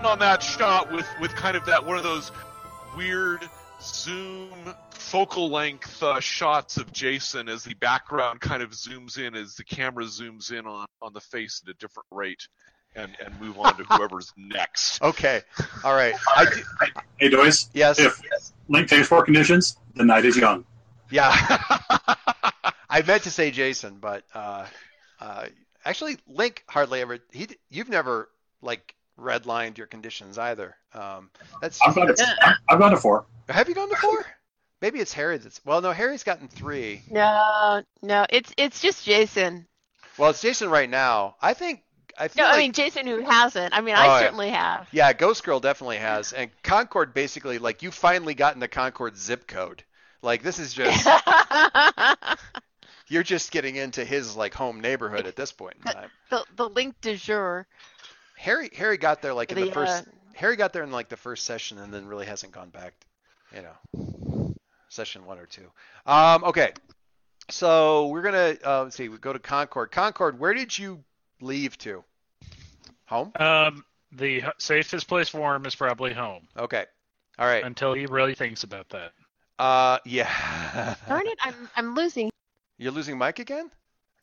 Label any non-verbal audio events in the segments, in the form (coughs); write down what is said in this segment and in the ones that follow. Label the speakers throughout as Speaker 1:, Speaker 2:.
Speaker 1: We'll we'll end on that shot with with kind of that one of those weird zoom focal length uh, shots of Jason as the background kind of zooms in as the camera zooms in on on the face at a different rate. And, and move on to whoever's (laughs) next.
Speaker 2: Okay. All right. I do,
Speaker 3: Hey, Doyce.
Speaker 2: yes.
Speaker 3: If Link takes four conditions, the night is young.
Speaker 2: Yeah. (laughs) I meant to say Jason, but uh, uh, actually, Link hardly ever. He, you've never like redlined your conditions either. Um, that's.
Speaker 3: I've gone to, I've gone to four.
Speaker 2: Have you gone to four? Maybe it's Harry that's. Well, no, Harry's gotten three.
Speaker 4: No, no, it's it's just Jason.
Speaker 2: Well, it's Jason right now. I think. I feel
Speaker 4: No,
Speaker 2: like,
Speaker 4: I mean Jason who hasn't. I mean,
Speaker 2: Oh,
Speaker 4: I
Speaker 2: yeah.
Speaker 4: certainly have.
Speaker 2: Yeah, Ghost Girl definitely has, and Concord basically like you finally gotten the Concord zip code. Like this is just (laughs) you're just getting into his like home neighborhood at this point in time.
Speaker 4: the the link de jour.
Speaker 2: Harry Harry got there like in the
Speaker 4: The,
Speaker 2: first
Speaker 4: uh,
Speaker 2: Harry got there in like the first session and then really hasn't gone back, you know, session one or two. Um, okay, so we're gonna uh, let's see. We go to Concord. Concord, where did you leave to? Home.
Speaker 5: Um, the safest place for him is probably home
Speaker 2: Okay. All right.
Speaker 5: until he really thinks about that.
Speaker 2: Uh, yeah.
Speaker 4: Darn it, I'm I'm losing.
Speaker 2: You're losing Mike again?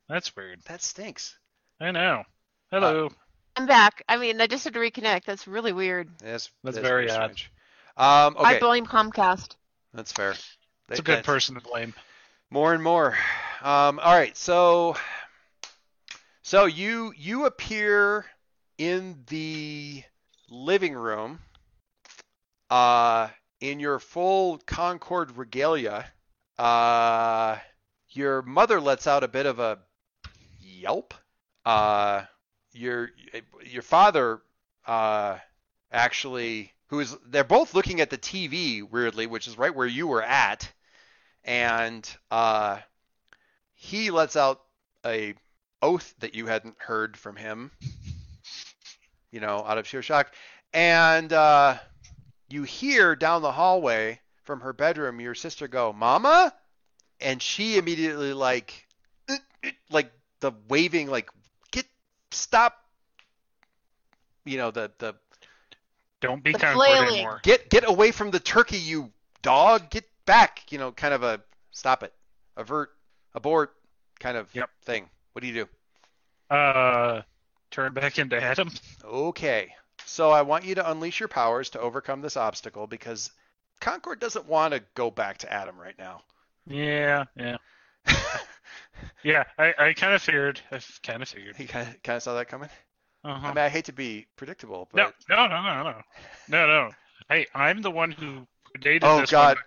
Speaker 5: That's weird.
Speaker 2: That stinks.
Speaker 5: I know. Hello.
Speaker 4: I'm back. I mean, I just had to reconnect. That's really weird.
Speaker 2: That's
Speaker 5: That's very odd.
Speaker 2: strange. Um,
Speaker 4: I blame Comcast.
Speaker 2: that's fair.
Speaker 5: It's
Speaker 2: That-
Speaker 5: a good person to blame.
Speaker 2: More and more. Um, all right, so so you you appear in the living room, uh, in your full Concord regalia. Uh, your mother lets out a bit of a yelp. Uh, your your father, uh, actually, who is they're both looking at the TV weirdly, which is right where you were at. And uh, he lets out a oath that you hadn't heard from him, you know, out of sheer shock, and uh, you hear down the hallway from her bedroom your sister go, "Mama," and she immediately like, (clears throat) like the waving, like, "Get stop," you know, the the
Speaker 5: Don't be
Speaker 4: The
Speaker 5: Concord anymore.
Speaker 2: get get away from the turkey, you dog. Get back. You know, kind of a stop it, avert, abort kind of
Speaker 5: Yep.
Speaker 2: thing. What do you do?
Speaker 5: Uh, turn back into Adam. (laughs)
Speaker 2: Okay. So I want you to unleash your powers to overcome this obstacle because Concord doesn't want to go back to Adam right now.
Speaker 5: Yeah, yeah, (laughs) yeah. I, I kind of feared. I kind of figured. (laughs)
Speaker 2: he kind of, kind of saw that coming.
Speaker 5: Uh-huh.
Speaker 2: I mean, I hate to be predictable,
Speaker 5: No,
Speaker 2: but
Speaker 5: no, no, no, no, no, no. Hey, I'm the one who dated
Speaker 2: Oh,
Speaker 5: this
Speaker 2: God.
Speaker 5: one.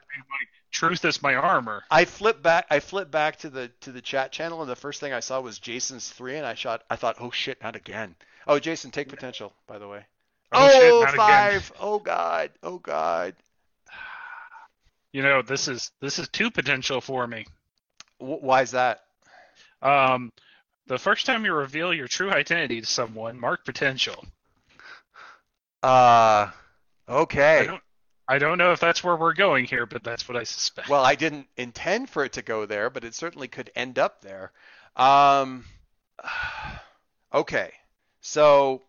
Speaker 5: Truth is my armor.
Speaker 2: I flipped back. I flipped back to the to the chat channel, and the first thing I saw was Jason's three, and I shot. I thought, oh shit, not again. Oh, Jason, take potential, by the way.
Speaker 5: Oh, shit, not again.
Speaker 2: five. Oh god. Oh god. (sighs)
Speaker 5: You know, this is this is too potential for me.
Speaker 2: W- why is that?
Speaker 5: Um, the first time you reveal your true identity to someone, mark potential.
Speaker 2: Uh,
Speaker 5: I
Speaker 2: okay.
Speaker 5: don't, I don't know if that's where we're going here, but that's what I suspect.
Speaker 2: Well, I didn't intend for it to go there, but it certainly could end up there. Um, (sighs) okay. So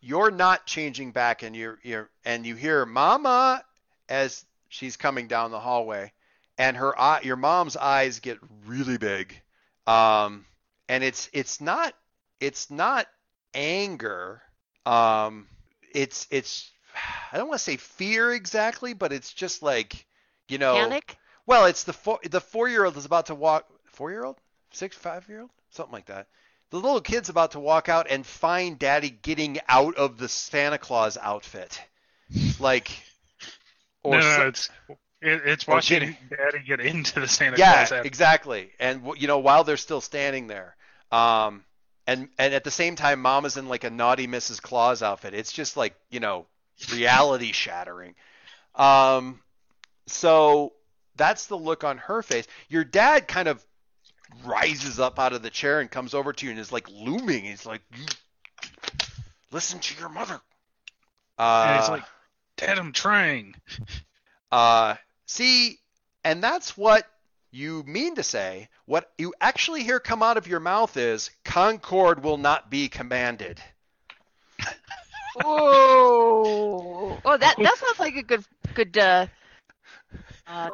Speaker 2: you're not changing back, and you're you're and you hear "Mama" as she's coming down the hallway, and her eye, your mom's eyes get really big. Um, and it's it's not it's not anger. Um, it's it's I don't want to say fear exactly, but it's just like you know.
Speaker 4: Panic?
Speaker 2: Well, it's the four the four year old is about to walk. Four year old, six five year old, something like that. the little kid's about to walk out and find Daddy getting out of the Santa Claus outfit, like, or
Speaker 5: no, no,
Speaker 2: so-
Speaker 5: no, it's it, it's
Speaker 2: or
Speaker 5: watching
Speaker 2: getting-
Speaker 5: Daddy get into the Santa
Speaker 2: yeah,
Speaker 5: Claus. outfit.
Speaker 2: exactly. And you know, while they're still standing there, um, and and at the same time, Mom is in like a naughty Mrs. Claus outfit. It's just like you know, reality shattering. Um, so that's the look on her face. Your dad kind of rises up out of the chair and comes over to you and is like looming. He's like, "You listen to your mother. Uh,
Speaker 5: and he's like, Dad, I'm trying.
Speaker 2: uh, see, and that's what you mean to say. What you actually hear come out of your mouth is Concord will not be commanded. (laughs)
Speaker 4: Whoa! Oh, that that sounds like a good good uh, uh,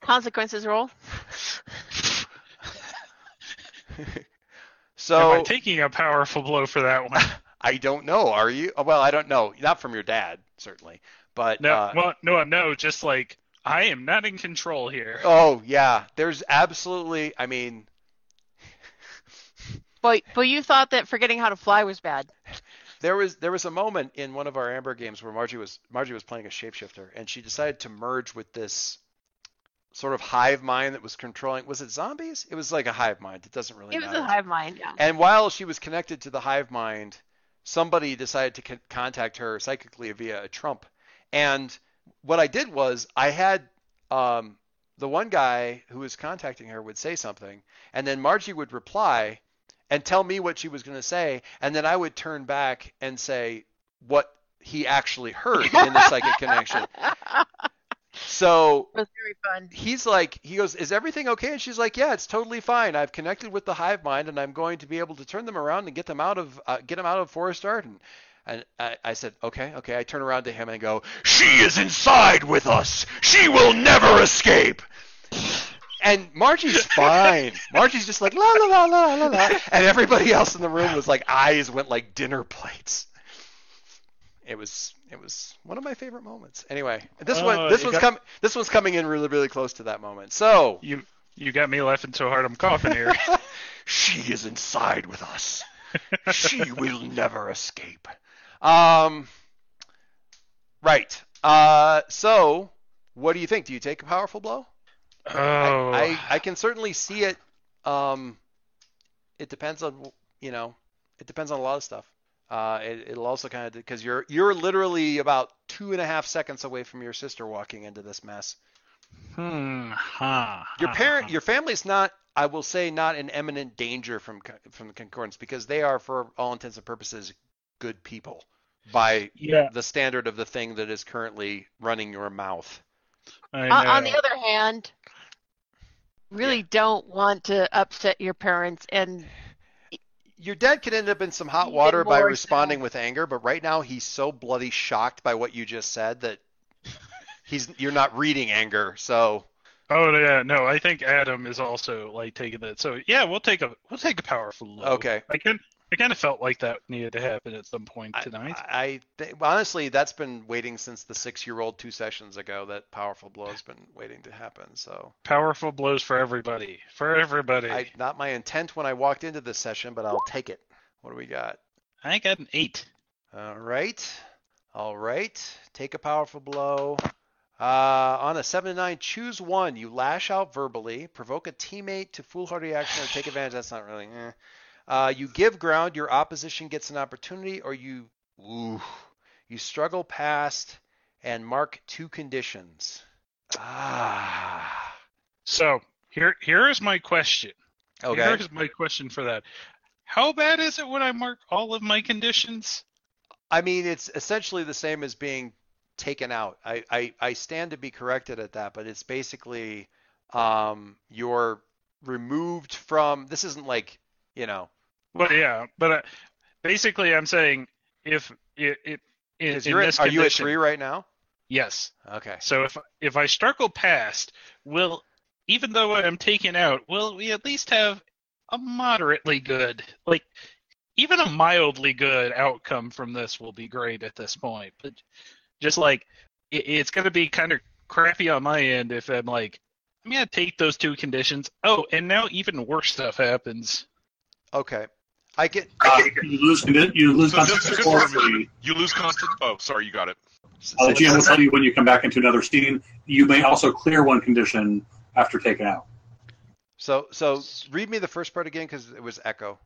Speaker 4: consequences roll. (laughs)
Speaker 2: so
Speaker 5: Am I taking a powerful blow for that one? (laughs)
Speaker 2: I don't know. Are you? Well, I don't know. Not from your dad, certainly. But
Speaker 5: No,
Speaker 2: uh,
Speaker 5: well, no, no, just like I am not in control here.
Speaker 2: oh yeah, there's absolutely. I mean,
Speaker 4: But but you thought that forgetting how to fly was bad.
Speaker 2: there was there was a moment in one of our Amber games where Margie was Margie was playing a shapeshifter, and she decided to merge with this sort of hive mind that was controlling. Was it zombies? It was like a hive mind. It doesn't really
Speaker 4: It was
Speaker 2: matter.
Speaker 4: a hive mind, yeah.
Speaker 2: And while she was connected to the hive mind, somebody decided to con- contact her psychically via a trump. And what I did was I had um, the one guy who was contacting her would say something, and then Margie would reply and tell me what she was going to say, and then I would turn back and say what he actually heard in the psychic connection. So
Speaker 4: It was very fun.
Speaker 2: he's like, he goes, is everything okay? And she's like, yeah, it's totally fine. I've connected with the hive mind, and I'm going to be able to turn them around and get them out of uh, get them out of Forest Arden. And I, I said, okay, okay. I turn around to him and go, she is inside with us. She will never escape. And Margie's (laughs) fine. Margie's just like la la la la la la, and everybody else in the room was like eyes went like dinner plates. It was it was one of my favorite moments. Anyway, this
Speaker 5: Oh,
Speaker 2: one this one's
Speaker 5: got-
Speaker 2: coming this one's coming in really really close to that moment. So
Speaker 5: You you got me laughing so hard I'm coughing here. (laughs)
Speaker 2: she is inside with us. (laughs) she will never escape. Um. Right. Uh. So, what do you think? Do you take a powerful blow?
Speaker 5: Oh,
Speaker 2: I, I I can certainly see it. Um. It depends on you know. It depends on a lot of stuff. Uh. It, it'll also kind of because you're you're literally about two and a half seconds away from your sister walking into this mess.
Speaker 5: hmm, huh,
Speaker 2: Your parent, your family's not, I will say, not in imminent danger from from the concordance because they are, for all intents and purposes, good people by
Speaker 5: yeah,
Speaker 2: the standard of the thing that is currently running your mouth.
Speaker 5: I
Speaker 4: On, on the other hand, really don't want to upset your parents and
Speaker 2: Your dad could end up in some hot water by responding
Speaker 4: so.
Speaker 2: with anger, but right now he's so bloody shocked by what you just said that he's you're not reading anger. So
Speaker 5: Oh yeah, no, I think Adam is also like taking that. So yeah, we'll take a we'll take a powerful blow.
Speaker 2: okay,
Speaker 5: I can I kind of felt like that needed to happen at some point
Speaker 2: I,
Speaker 5: tonight.
Speaker 2: I th- honestly that's been waiting since the six-year-old two sessions ago. That powerful blow has been waiting to happen. So.
Speaker 5: Powerful blows for everybody. For everybody.
Speaker 2: I, not my intent when I walked into this session, but I'll take it. What do we got?
Speaker 5: I got an eight.
Speaker 2: All right. All right. Take a powerful blow. Uh, on a 7 to 9, choose one. You lash out verbally, provoke a teammate to foolhardy action, or take advantage. That's not really. Eh. Uh, you give ground, your opposition gets an opportunity, or you. Ooh, you struggle past and mark two conditions. Ah.
Speaker 5: So here here is my question.
Speaker 2: Okay.
Speaker 5: Here's my question for that. How bad is it when I mark all of my conditions?
Speaker 2: I mean, it's essentially the same as being taken out. I, I, I stand to be corrected at that, but it's basically um, you're removed from. This isn't like, you know,
Speaker 5: Well, yeah, but uh, basically, I'm saying if it, it in, in
Speaker 2: at, are you at three right now?
Speaker 5: Yes.
Speaker 2: Okay.
Speaker 5: So if if I struggle past, will even though I'm taken out, will we at least have a moderately good, like even a mildly good outcome from this will be great at this point. But just like it, it's going to be kind of crappy on my end if I'm like I'm going to take those two conditions. Oh, and now even worse stuff happens.
Speaker 2: Okay. I get.
Speaker 3: Uh, you lose you lose
Speaker 1: So just to
Speaker 3: consciousness or
Speaker 1: you lose constant. Oh, sorry, you got it.
Speaker 3: Uh, the GM will tell you when you come back into another scene. You may also clear one condition after taken out.
Speaker 2: So so read me the first part again because it was echo.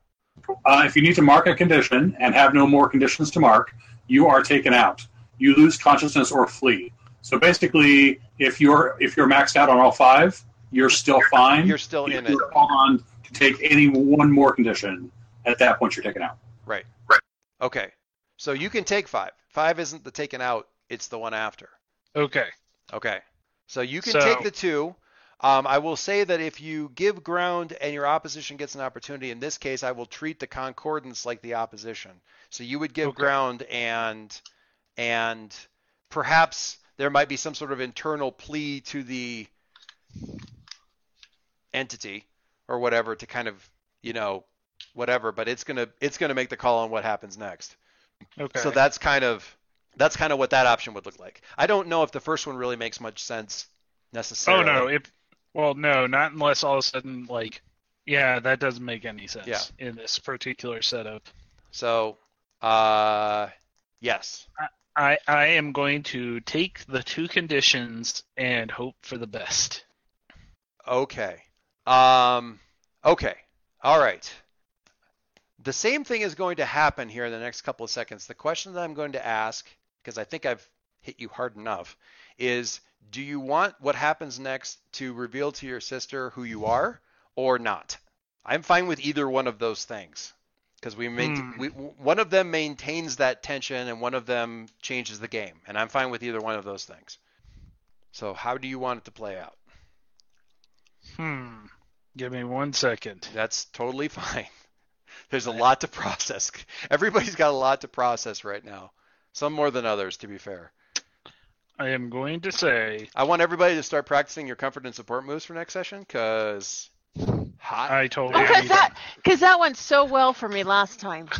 Speaker 3: Uh, if you need to mark a condition and have no more conditions to mark, you are taken out. You lose consciousness or flee. So basically, if you're if you're maxed out on all five, you're still fine.
Speaker 2: You're still in it.
Speaker 3: You're called on to take any one more condition. At that point, you're taken out.
Speaker 2: Right.
Speaker 3: Right.
Speaker 2: Okay. So you can take five. Five isn't the taken out, it's the one after.
Speaker 5: Okay.
Speaker 2: Okay. So you can
Speaker 5: So-
Speaker 2: take the two. Um, I will say that if you give ground and your opposition gets an opportunity, in this case, I will treat the concordance like the opposition. So you would give
Speaker 5: Okay.
Speaker 2: ground and and perhaps there might be some sort of internal plea to the entity or whatever to kind of you know whatever, but it's gonna it's gonna make the call on what happens next.
Speaker 5: Okay.
Speaker 2: So that's kind of that's kind of what that option would look like. I don't know if the first one really makes much sense necessarily.
Speaker 5: Oh no! If well, no, not unless all of a sudden, like, yeah, that doesn't make any sense
Speaker 2: Yeah.
Speaker 5: in this particular setup.
Speaker 2: So, uh, yes.
Speaker 5: I I am going to take the two conditions and hope for the best.
Speaker 2: Okay. Um, okay. All right. The same thing is going to happen here in the next couple of seconds. The question that I'm going to ask, because I think I've hit you hard enough, is do you want what happens next to reveal to your sister who you are or not? I'm fine with either one of those things because we, main,
Speaker 5: Hmm.
Speaker 2: we one of them maintains that tension and one of them changes the game, and I'm fine with either one of those things. So how do you want it to play out?
Speaker 5: Hmm. Give me one second.
Speaker 2: That's totally (laughs) fine. There's a lot to (laughs) process. Everybody's got a lot to process right now. Some more than others, to be fair.
Speaker 5: I am going to say
Speaker 2: I want everybody to start practicing your comfort and support moves for next session, because hot.
Speaker 5: I totally
Speaker 4: Because oh,
Speaker 5: need
Speaker 4: that, cause that went so well for me last time. (laughs)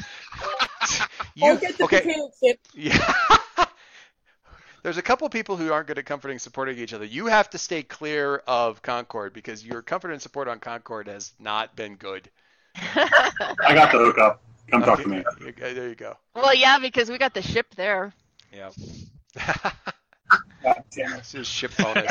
Speaker 2: You-
Speaker 6: Or get the
Speaker 2: okay,
Speaker 6: potato chip.
Speaker 2: yeah. (laughs) There's a couple people who aren't good at comforting supporting each other. You have to stay clear of Concord because your comfort and support on Concord has not been good.
Speaker 3: I got the hookup. Come talk to me.
Speaker 2: There you go.
Speaker 4: well, yeah, because we got the ship there.
Speaker 2: Yeah.
Speaker 3: God damn it.
Speaker 2: This is ship bonus.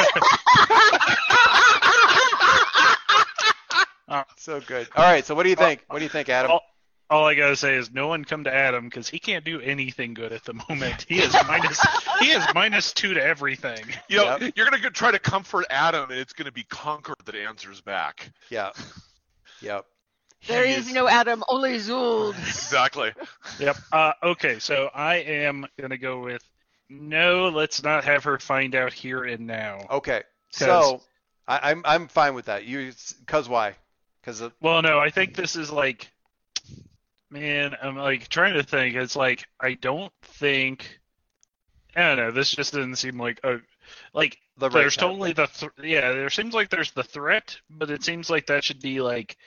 Speaker 5: Uh, (laughs) (laughs)
Speaker 2: so good. All right. So what do you think? What do you think, Adam?
Speaker 5: all, all I gotta say is no one come to Adam because he can't do anything good at the moment. He is minus he is minus two to everything.
Speaker 1: You know,
Speaker 2: Yep.
Speaker 1: you're gonna go try to comfort Adam, and it's gonna be Concord that answers back.
Speaker 2: Yeah. (laughs) Yep.
Speaker 4: There
Speaker 2: He
Speaker 4: is no Adam, only Zuul. (laughs)
Speaker 1: Exactly.
Speaker 5: Yep. Uh, okay, so I am gonna go with no. Let's not have her find out here and now.
Speaker 2: Okay. So I, I'm I'm fine with that. You cause why? Because
Speaker 5: Well, no, I think this is like, man, I'm like trying to think. It's like I don't think. I don't know. This just doesn't seem like a like
Speaker 2: the right
Speaker 5: there's totally the th- yeah. There seems like there's the threat, but it seems like that should be like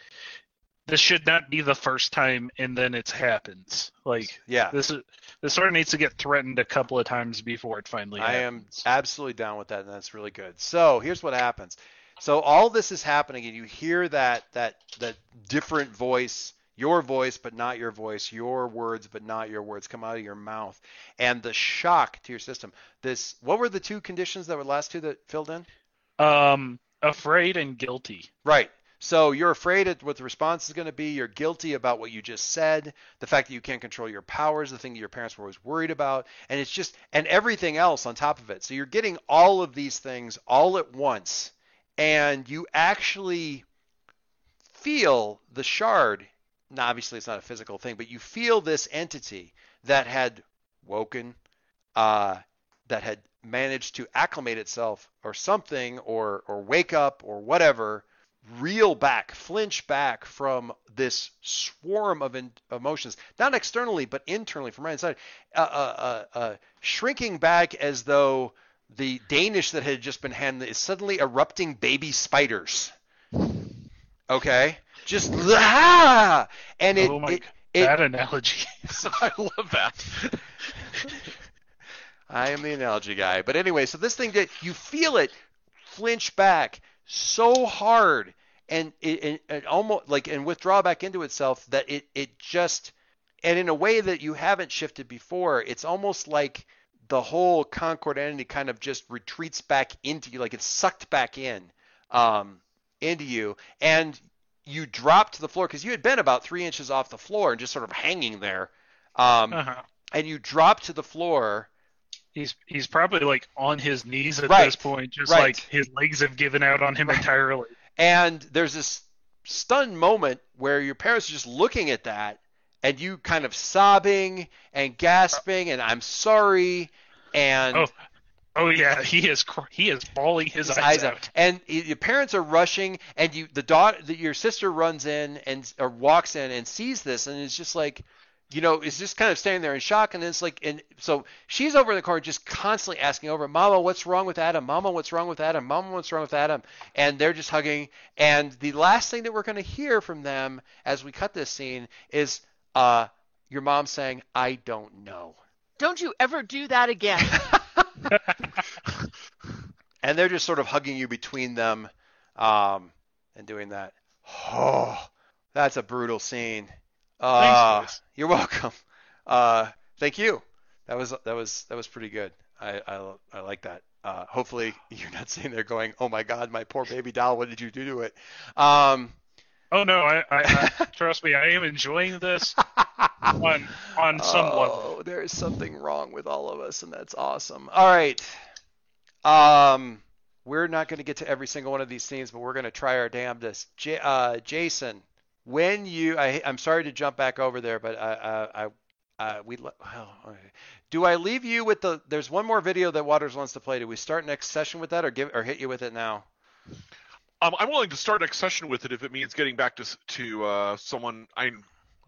Speaker 5: this should not be the first time and then it happens. Like
Speaker 2: yeah.
Speaker 5: this is this sort of needs to get threatened a couple of times before it finally Happens.
Speaker 2: I am absolutely down with that, and that's really good. So here's what happens. So all this is happening, and you hear that that that different voice, your voice but not your voice, your words but not your words, come out of your mouth, and the shock to your system. This, what were the two conditions that were last two that filled in?
Speaker 5: Um, afraid and guilty.
Speaker 2: Right. So you're afraid of what the response is going to be. You're guilty about what you just said, the fact that you can't control your powers, the thing that your parents were always worried about, and it's just and everything else on top of it. So you're getting all of these things all at once, and you actually feel the shard. Now, obviously, it's not a physical thing, but you feel this entity that had woken, uh, that had managed to acclimate itself or something, or or wake up or whatever reel back, flinch back from this swarm of in, emotions, not externally but internally from right inside, uh, uh, uh, uh, shrinking back as though the Danish that had just been handed is suddenly erupting baby spiders. Okay, just ah! and it,
Speaker 5: oh my
Speaker 2: it, it
Speaker 5: that analogy. (laughs)
Speaker 1: I love that. (laughs)
Speaker 2: I am the analogy guy. But anyway, so this thing that you feel it flinch back so hard and it, it, it almost like and withdraw back into itself that it it just and in a way that you haven't shifted before it's almost like the whole concord entity kind of just retreats back into you like it's sucked back in um, into you and you drop to the floor because you had been about three inches off the floor and just sort of hanging there um,
Speaker 5: Uh-huh.
Speaker 2: and you drop to the floor
Speaker 5: He's he's probably like on his knees at
Speaker 2: Right.
Speaker 5: this point, just
Speaker 2: Right.
Speaker 5: like his legs have given out on him entirely.
Speaker 2: And there's this stunned moment where your parents are just looking at that and you kind of sobbing and gasping and I'm sorry and
Speaker 5: Oh, oh yeah, he is cr- he is bawling his, eyes, out.
Speaker 2: And your parents are rushing and you the daughter your sister runs in and or walks in and sees this and it's just like you know, is just kind of standing there in shock, and it's like, and so she's over in the corner just constantly asking over, Mama, what's wrong with Adam? Mama, what's wrong with Adam? Mama, what's wrong with Adam? And they're just hugging. And the last thing that we're going to hear from them as we cut this scene is uh, your mom saying, I don't know.
Speaker 4: Don't you ever do that again. (laughs) (laughs)
Speaker 2: and they're just sort of hugging you between them um, and doing that. (sighs) Oh, that's a brutal scene. Uh,
Speaker 5: Lewis. (laughs)
Speaker 2: you're welcome. Uh, thank you. That was that was that was pretty good. I I, I like that. Uh, hopefully (laughs) you're not sitting there going, "Oh my God, my poor baby doll! What did you do to it?" Um,
Speaker 5: Oh no, I, I, I (laughs) trust me, I am enjoying this on on some level.
Speaker 2: oh, there is something wrong with all of us, and that's awesome. All right. Um, we're not going to get to every single one of these scenes, but we're going to try our damnedest. J- uh, Jason, when you, I, I'm sorry to jump back over there, but I, I, I uh, we, le- well, okay. do I leave you with the? There's one more video that Waters wants to play. Do we start next session with that, or give, or hit you with it now?
Speaker 1: Um, I'm willing to start next session with it if it means getting back to to uh, someone. I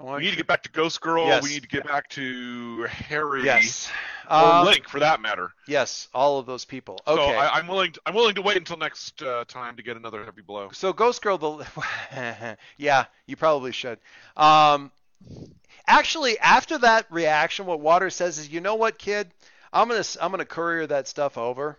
Speaker 2: I
Speaker 1: we need to get back to Ghost Girl.
Speaker 2: Yes.
Speaker 1: We need to get back to Harry.
Speaker 2: Yes.
Speaker 1: Or
Speaker 2: Um,
Speaker 1: Link, for that matter.
Speaker 2: yes, all of those people. Okay.
Speaker 1: So I, I'm willing. To, I'm willing to wait until next uh, time to get another heavy blow.
Speaker 2: So Ghost Girl, the (laughs) yeah, you probably should. Um, actually, after that reaction, what Waters says is, you know what, kid, I'm gonna I'm gonna courier that stuff over.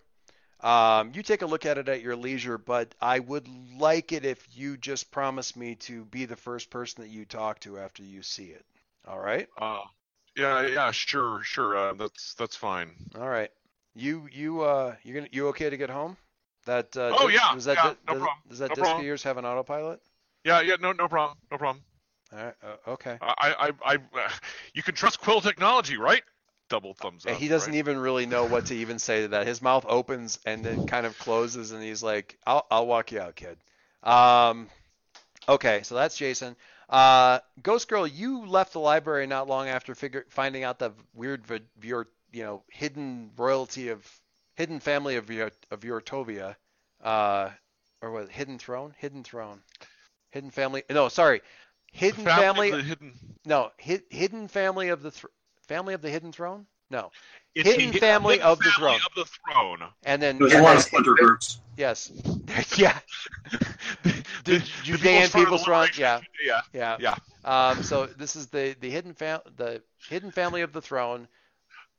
Speaker 2: Um, you take a look at it at your leisure, but I would like it if you just promise me to be the first person that you talk to after you see it. All right.
Speaker 1: Uh, yeah, yeah, sure, sure. Uh, that's that's fine.
Speaker 2: All right. You you uh you gonna you okay to get home? That uh,
Speaker 1: Oh, yeah,
Speaker 2: does that
Speaker 1: yeah, no
Speaker 2: does,
Speaker 1: problem,
Speaker 2: does that
Speaker 1: no
Speaker 2: disc of yours have an autopilot?
Speaker 1: Yeah, yeah, no, no problem, no problem.
Speaker 2: All right. Uh, okay.
Speaker 1: I, I, I, uh, you can trust Quill technology, right? Double thumbs up.
Speaker 2: And he doesn't
Speaker 1: right?
Speaker 2: even really know what to even say to that. His mouth opens and then kind of closes, and he's like, "I'll I'll walk you out, kid." Um, okay, so that's Jason. Uh, Ghost Girl, you left the library not long after figure, finding out the weird v- your you know hidden royalty of hidden family of your of Yortovia, uh, or what? Hidden throne, hidden throne, hidden family. No, sorry, hidden
Speaker 1: The
Speaker 2: family.
Speaker 1: hidden.
Speaker 2: no, hi, hidden family of the thr family of the hidden throne. No.
Speaker 1: It's
Speaker 2: Hidden
Speaker 1: the
Speaker 2: family
Speaker 1: hidden
Speaker 2: of the throne.
Speaker 1: Of the throne.
Speaker 2: And then
Speaker 3: There's
Speaker 2: and
Speaker 3: a lot
Speaker 2: then-
Speaker 3: of splinter groups.
Speaker 2: yes, (laughs) yeah, (laughs) the
Speaker 1: The
Speaker 2: Judean People's Front, yeah,
Speaker 1: Yeah.
Speaker 2: yeah,
Speaker 1: Yeah.
Speaker 2: Um, so this is the the hidden fam- the hidden family of the throne,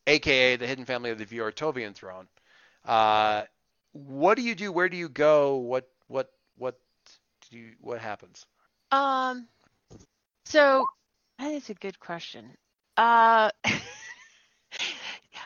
Speaker 2: aka the hidden family of the Viortovian throne. Uh, what do you do? Where do you go? What what what do you what happens?
Speaker 4: Um, so that is a good question. Uh, (laughs)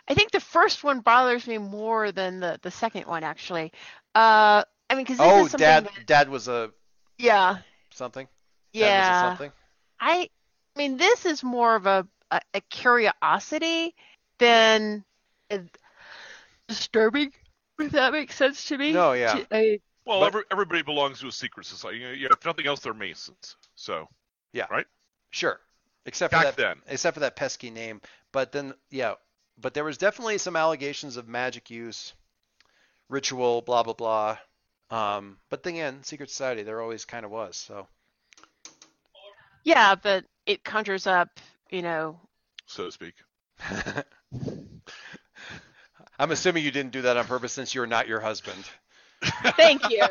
Speaker 4: I think the first one bothers me more than the the second one actually. Uh, I mean, because
Speaker 2: Oh,
Speaker 4: is
Speaker 2: dad,
Speaker 4: that-
Speaker 2: dad was a
Speaker 4: yeah,
Speaker 2: something. Dad was a
Speaker 4: yeah.
Speaker 2: something.
Speaker 4: I, I mean, this is more of a a, a curiosity than a disturbing. If that makes sense to me.
Speaker 2: No, yeah.
Speaker 4: To- I-
Speaker 1: Well,
Speaker 2: But-
Speaker 1: every, everybody belongs to a secret society. You know, if nothing else, they're Masons. So yeah, right.
Speaker 2: Sure, except for
Speaker 1: back
Speaker 2: that
Speaker 1: then,
Speaker 2: except for that pesky name. But then, yeah, but there was definitely some allegations of magic use, ritual, blah blah blah. Um, but then again, secret society, there always kind of was. So
Speaker 4: yeah, but it conjures up, you know,
Speaker 1: so to speak. (laughs)
Speaker 2: I'm assuming you didn't do that on purpose since you're not your husband.
Speaker 4: Thank you.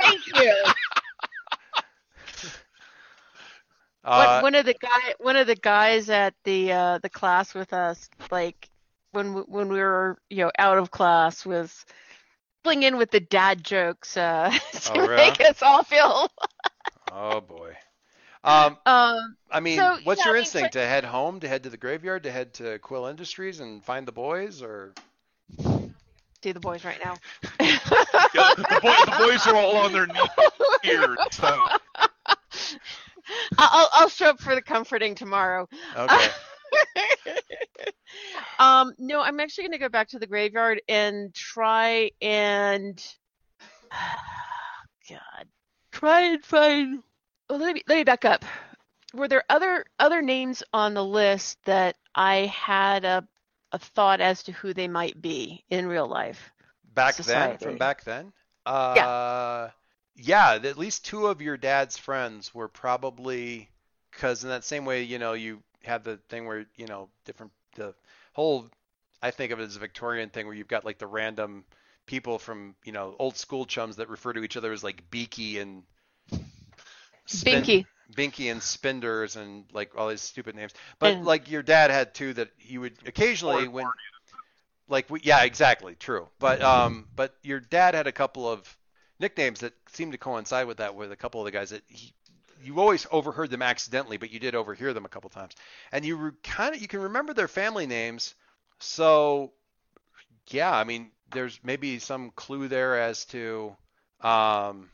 Speaker 4: Thank you.
Speaker 2: Uh,
Speaker 4: one, one of the guy, one of the guys at the uh, the class with us, like when we, when we were you know out of class, was fling in with the dad jokes uh, (laughs) to
Speaker 2: Oh, really?
Speaker 4: make us all feel (laughs)
Speaker 2: Oh boy. Um,
Speaker 4: Um,
Speaker 2: I mean,
Speaker 4: So,
Speaker 2: what's
Speaker 4: yeah,
Speaker 2: your
Speaker 4: I mean,
Speaker 2: instinct? To head home, to head to the graveyard, to head to Quill Industries and find the boys, or
Speaker 4: see the boys right now. (laughs)
Speaker 1: Yeah, the, boy, the boys are all on their knees here. So
Speaker 4: I'll I'll show up for the comforting tomorrow.
Speaker 2: okay? (laughs)
Speaker 4: um, no, I'm actually going to go back to the graveyard and try and (sighs) God, try and find. Well, let me let me back up. Were there other other names on the list that I had a a thought as to who they might be in real life?
Speaker 2: back then, from back then. Uh, yeah. Yeah, at least two of your dad's friends were probably because in that same way, you know, you have the thing where you know different the whole. I think of it as a Victorian thing where you've got like the random people from you know old school chums that refer to each other as like Beaky and Spin-
Speaker 4: Binky.
Speaker 2: Binky and Spinders and like all these stupid names. But
Speaker 4: And-
Speaker 2: like your dad had two that you would occasionally when like we, yeah, exactly, true. But um but your dad had a couple of nicknames that seemed to coincide with that with a couple of the guys that he you always overheard them accidentally, but you did overhear them a couple times. And you re- kind of you can remember their family names. So yeah, I mean there's maybe some clue there as to um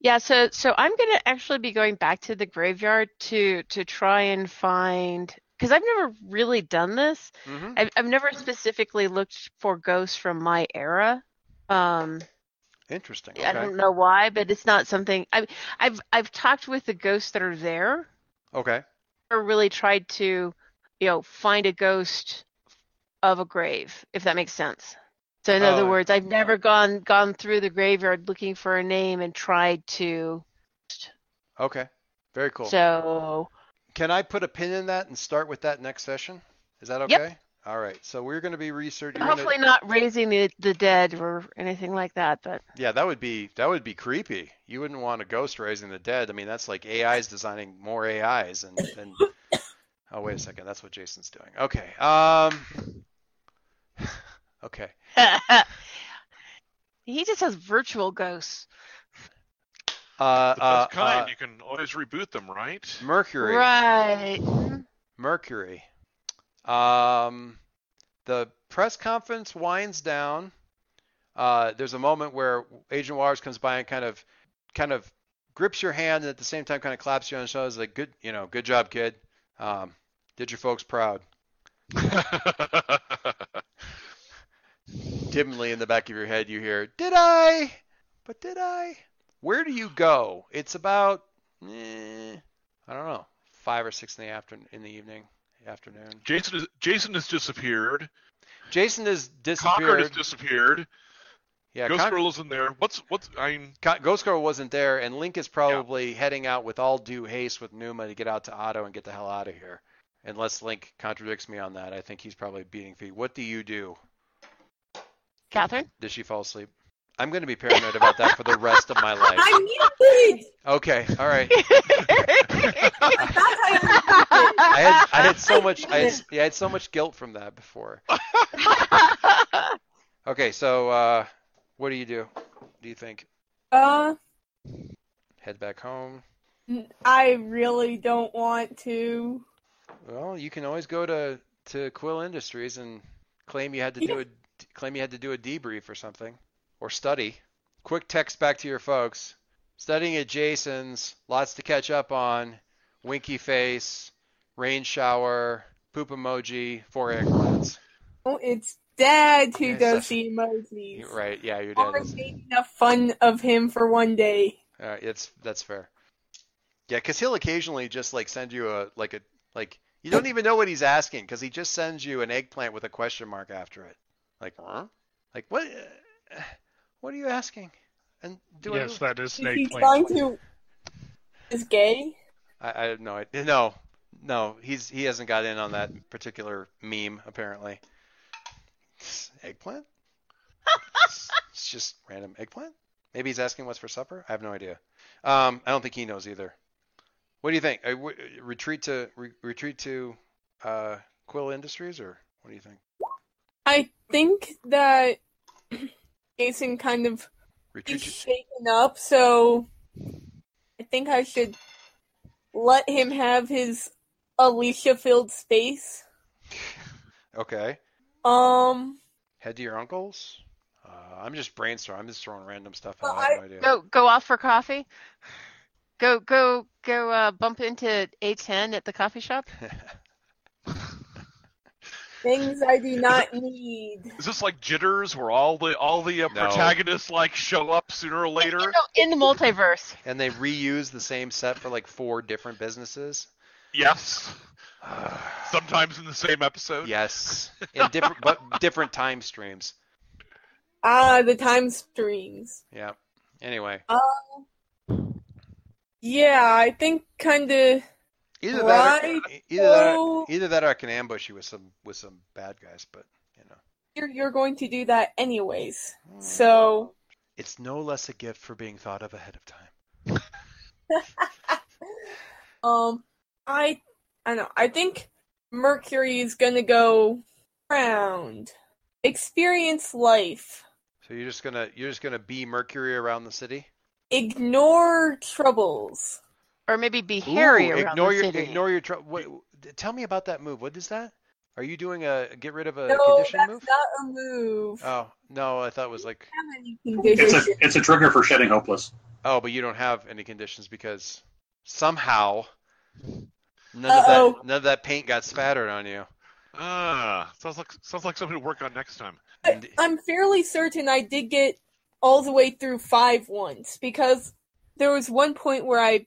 Speaker 4: Yeah, so so I'm gonna actually be going back to the graveyard to to try and find because I've never really done this.
Speaker 2: mhm.
Speaker 4: I've I've never specifically looked for ghosts from my era. Um,
Speaker 2: interesting.
Speaker 4: I don't know why, but it's not something I've I've I've talked with the ghosts that are there,
Speaker 2: Okay.
Speaker 4: or really tried to, you know, find a ghost of a grave, if that makes sense. So in other
Speaker 2: Oh.
Speaker 4: words, I've never gone gone through the graveyard looking for a name and tried to.
Speaker 2: Okay. Very cool.
Speaker 4: So
Speaker 2: Can I put a pin in that and start with that next session? Is that
Speaker 4: Yep.
Speaker 2: Okay? All right. So we're going to be researching.
Speaker 4: hopefully not raising the the dead or anything like that, but
Speaker 2: Yeah, that would be that would be creepy. You wouldn't want a ghost raising the dead. I mean, that's like AIs designing more AIs and and. (coughs) Oh wait a second. That's what Jason's doing. Okay. Um. (laughs) Okay. (laughs)
Speaker 4: he just has virtual ghosts.
Speaker 2: Uh,
Speaker 1: the
Speaker 2: uh,
Speaker 1: best kind,
Speaker 2: uh,
Speaker 1: you can always reboot them, right?
Speaker 2: Mercury.
Speaker 4: Right.
Speaker 2: Mercury. Um, the press conference winds down. Uh, there's a moment where Agent Waters comes by and kind of, kind of grips your hand and at the same time kind of claps you on the shoulder. Is like, good, you know, good job, kid. Um, did your folks proud. (laughs) Dimly in the back of your head, you hear, "Did I? But did I? Where do you go? It's about, eh, I don't know, five or six in the afternoon, in the evening, afternoon.
Speaker 1: Jason is, Jason has disappeared.
Speaker 2: Jason has
Speaker 1: Cockard
Speaker 2: disappeared.
Speaker 1: has disappeared.
Speaker 2: yeah,
Speaker 1: Ghost
Speaker 2: Con-
Speaker 1: Girl isn't there. What's what's I mean,
Speaker 2: Co- Ghost Girl wasn't there, and Link is probably heading out with all due haste with Numa to get out to Otto and get the hell out of here. Unless Link contradicts me on that, I think he's probably beating feet. What do you do?
Speaker 4: Catherine?
Speaker 2: Did she fall asleep? I'm going to be paranoid about that for the rest of my life. (laughs)
Speaker 6: I'm muted.
Speaker 2: Okay, all right. (laughs)
Speaker 6: That's how you
Speaker 2: I had I had so much I had, yeah, I had so much guilt from that before. (laughs) Okay, so uh, what do you do? Do you think
Speaker 6: Uh,
Speaker 2: head back home?
Speaker 6: I really don't want to.
Speaker 2: Well, you can always go to to Quill Industries and claim you had to do a claim you had to do a debrief or something or study. Quick text back to your folks. Studying at Jason's, lots to catch up on. Winky face, rain shower, poop emoji, four eggplants.
Speaker 6: Oh, It's Dad who
Speaker 2: Yes,
Speaker 6: does
Speaker 2: that's-
Speaker 6: the emojis.
Speaker 2: You're right, yeah, your dad
Speaker 6: I
Speaker 2: is.
Speaker 6: made enough fun of him for one day.
Speaker 2: Uh, it's that's fair. Yeah, because he'll occasionally just like send you a like a like you don't even know what he's asking because he just sends you an eggplant with a question mark after it. Like, huh? Like what? Uh, what are you asking? And do
Speaker 5: yes, that is
Speaker 6: Is
Speaker 5: snake
Speaker 6: he
Speaker 5: plant.
Speaker 6: trying to? Is gay?
Speaker 2: I? I, I have no idea. No, no, he's he hasn't got in on that particular meme apparently. Eggplant? (laughs) it's just random eggplant. Maybe he's asking what's for supper. I have no idea. Um, I don't think he knows either. What do you think? Uh, retreat to re- retreat to uh, Quill Industries, or what do you think?
Speaker 6: I think that Jason kind of
Speaker 2: Retreat
Speaker 6: is
Speaker 2: to,
Speaker 6: shaken up, so I think I should let him have his Alicia filled space.
Speaker 2: Okay.
Speaker 6: Um,
Speaker 2: Head to your uncle's. Uh, I'm just brainstorming. I'm just throwing random stuff
Speaker 6: Well,
Speaker 2: out. I have no idea.
Speaker 4: Go go off for coffee. Go go go uh, bump into A10 at the coffee shop. (laughs)
Speaker 6: things I do not need.
Speaker 1: Is this like Jitters, where all the all the uh,
Speaker 2: No.
Speaker 1: protagonists like show up sooner or later?
Speaker 4: You know, in the multiverse.
Speaker 2: and they reuse the same set for like four different businesses.
Speaker 1: Yes. (sighs) Sometimes in the same episode.
Speaker 2: yes, in different but different time streams.
Speaker 6: Ah, the time streams.
Speaker 2: Yeah. Anyway, Um
Speaker 6: Yeah, I think kind of.
Speaker 2: Either that, or, either that,
Speaker 6: Oh.
Speaker 2: either that, or I can ambush you with some with some bad guys. But you know,
Speaker 6: You're, you're going to do that anyways.
Speaker 2: Hmm.
Speaker 6: So,
Speaker 2: it's no less a gift for being thought of ahead of time. (laughs)
Speaker 6: um, I, I know. I think Mercury is gonna go round, experience life,
Speaker 2: So you're just gonna you're just gonna be Mercury around the city.
Speaker 6: ignore troubles.
Speaker 4: Or maybe be hairy
Speaker 2: Ooh,
Speaker 4: around
Speaker 2: ignore
Speaker 4: the
Speaker 2: your
Speaker 4: city.
Speaker 2: ignore your tr- what, Tell me about that move. What is that? Are you doing a get rid of a
Speaker 6: no,
Speaker 2: condition
Speaker 6: that's
Speaker 2: move?
Speaker 6: not a move.
Speaker 2: Oh no, I thought it was like
Speaker 6: Have any
Speaker 3: It's a it's a trigger for shedding hopeless.
Speaker 2: oh, but you don't have any conditions because somehow none
Speaker 6: Uh-oh.
Speaker 2: of that none of that paint got spattered on you.
Speaker 1: Ah, sounds like sounds like something to work on next time.
Speaker 6: I, I'm fairly certain I did get all the way through five once because there was one point where I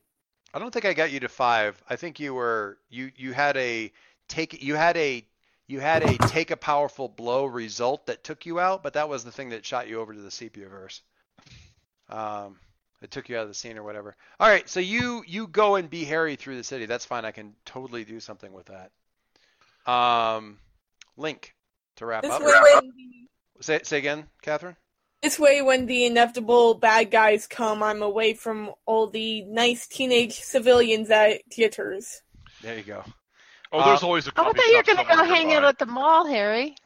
Speaker 2: I don't think I got you to five. I think you were you you had a take you had a you had a take a powerful blow result that took you out, but that was the thing that shot you over to the sepia verse. Um, it took you out of the scene or whatever. All right, so you you go and be Harry through the city. That's fine. I can totally do something with that. Um, Link to wrap
Speaker 6: this
Speaker 2: up.
Speaker 6: way when
Speaker 2: Say say again, Catherine.
Speaker 6: This way when the inevitable bad guys come, I'm away from all the nice teenage civilians at theaters.
Speaker 2: There you go.
Speaker 1: Oh, there's
Speaker 2: Uh,
Speaker 1: always a
Speaker 4: Oh, I thought you were gonna go
Speaker 1: somewhere
Speaker 4: hang out at the mall, Harry.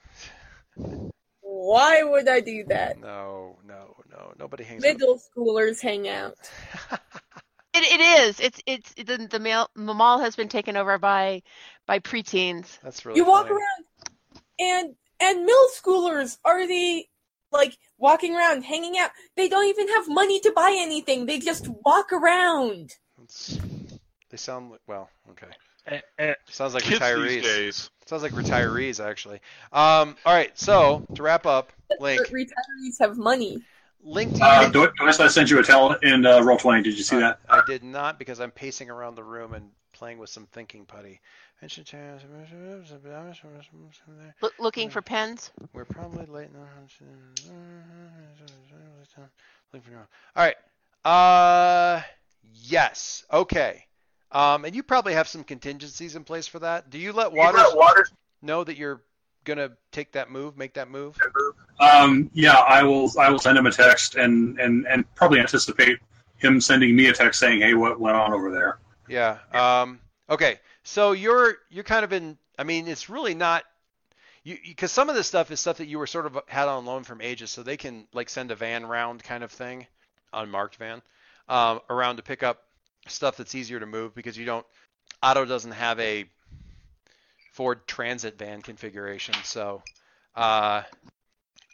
Speaker 6: Why would I do that?
Speaker 2: No, no, no. Nobody hangs out.
Speaker 6: Middle schoolers hang out. (laughs)
Speaker 4: It, it is. It's it's the the, male, the mall has been taken over by by preteens.
Speaker 2: That's really
Speaker 6: you walk around and and middle schoolers are the like walking around hanging out they don't even have money to buy anything they just walk around
Speaker 2: It's, they sound like well, okay.
Speaker 5: Eh, eh,
Speaker 2: Sounds like
Speaker 1: Kids
Speaker 2: retirees.
Speaker 1: these days.
Speaker 2: Sounds like retirees actually. Um, all right. So to wrap up, Link,
Speaker 6: But retirees have money
Speaker 2: Link to
Speaker 3: Uh,
Speaker 2: you.
Speaker 3: do, do I send you a tell in uh, roll twenty? Did you see that?
Speaker 2: I did not because I'm pacing around the room and playing with some thinking putty.
Speaker 4: Look, looking for pens.
Speaker 2: We're probably late. All right. Uh, yes. Okay. Um, and you probably have some contingencies in place for that. Do you let Waters know that you're gonna take that move, make that move?
Speaker 3: Um, yeah, I will. I will send him a text and and and probably anticipate him sending me a text saying, "Hey, what went on over there?"
Speaker 2: Yeah. Um, okay. So you're you're kind of in. I mean, it's really not. You because some of this stuff is stuff that you were sort of had on loan from Aegis, so they can like send a van round kind of thing, unmarked van, um, around to pick up stuff that's easier to move because you don't. Otto doesn't have a Ford Transit van configuration, so uh,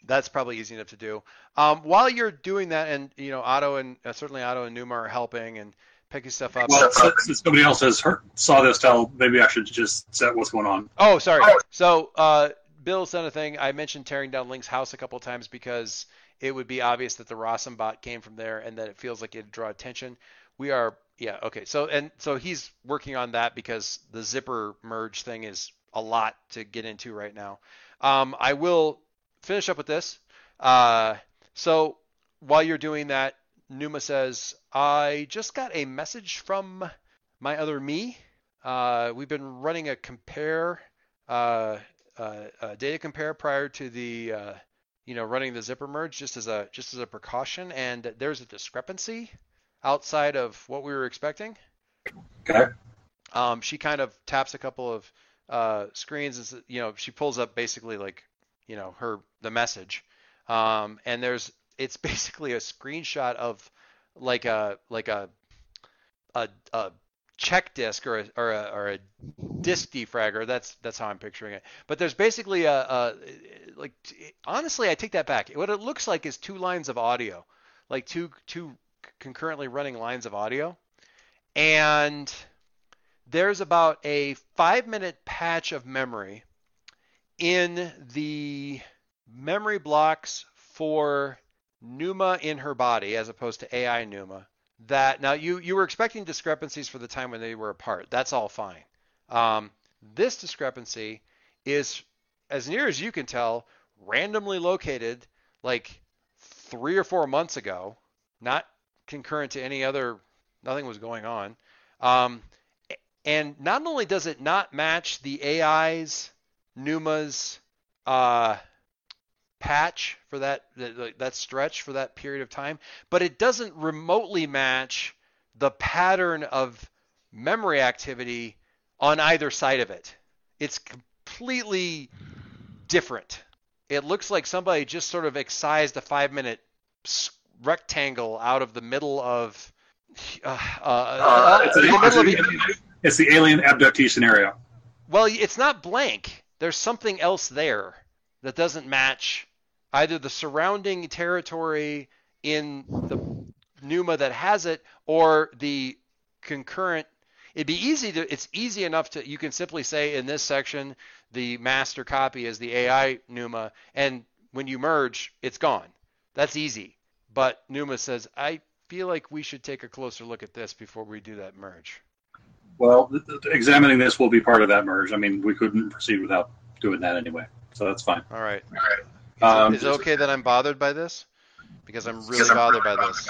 Speaker 2: that's probably easy enough to do. Um, while you're doing that, and you know, Otto and uh, certainly Otto and Numa are helping and picking stuff up.
Speaker 3: Well, since, since nobody else has heard, saw this tell, maybe I should just set what's going on.
Speaker 2: Oh, sorry. So, uh, Bill sent a thing. I mentioned tearing down Link's house a couple times because it would be obvious that the Rossum bot came from there and that it feels like it'd draw attention. We are, yeah, okay. So, and so he's working on that because the zipper merge thing is a lot to get into right now. Um, I will finish up with this. Uh, so, while you're doing that, Numa says, I just got a message from my other me. Uh, we've been running a compare, uh, uh, data compare prior to the, uh, you know, running the zipper merge just as a just as a precaution, and there's a discrepancy outside of what we were expecting.
Speaker 3: Okay.
Speaker 2: Um, she kind of taps a couple of uh, screens, and you know, she pulls up basically like, you know, her the message, um, and there's it's (laughs) basically a screenshot of like a like a a, a check disk or a, or a, or a disk defragger. That's that's how I'm picturing it. But there's basically a, a like honestly, I take that back. What it looks like is two lines of audio, like two two concurrently running lines of audio, and there's about a five minute patch of memory in the memory blocks for Numa in her body as opposed to AI Numa. That now you you were expecting discrepancies for the time when they were apart. That's all fine. Um, this discrepancy is, as near as you can tell, randomly located like three or four months ago, not concurrent to any other. Nothing was going on. Um, and not only does it not match the AI's Numa's uh, patch for that that stretch for that period of time, but it doesn't remotely match the pattern of memory activity on either side of it. It's completely different. It looks like somebody just sort of excised a five minute rectangle out of the middle of. Uh, uh, uh,
Speaker 3: it's, the middle of, it's the alien abductee scenario.
Speaker 2: Well, it's not blank. There's something else there that doesn't match either the surrounding territory in the Numa that has it or the concurrent it'd be easy to it's easy enough to you can simply say in this section the master copy is the AI Numa and when you merge it's gone. That's easy. But Numa says I feel like we should take a closer look at this before we do that merge.
Speaker 3: Well, examining this will be part of that merge. I mean, we couldn't proceed without doing that anyway, so that's fine.
Speaker 2: All right. All right. Um, is, it, is it okay that I'm bothered by this? Because I'm really bothered by this.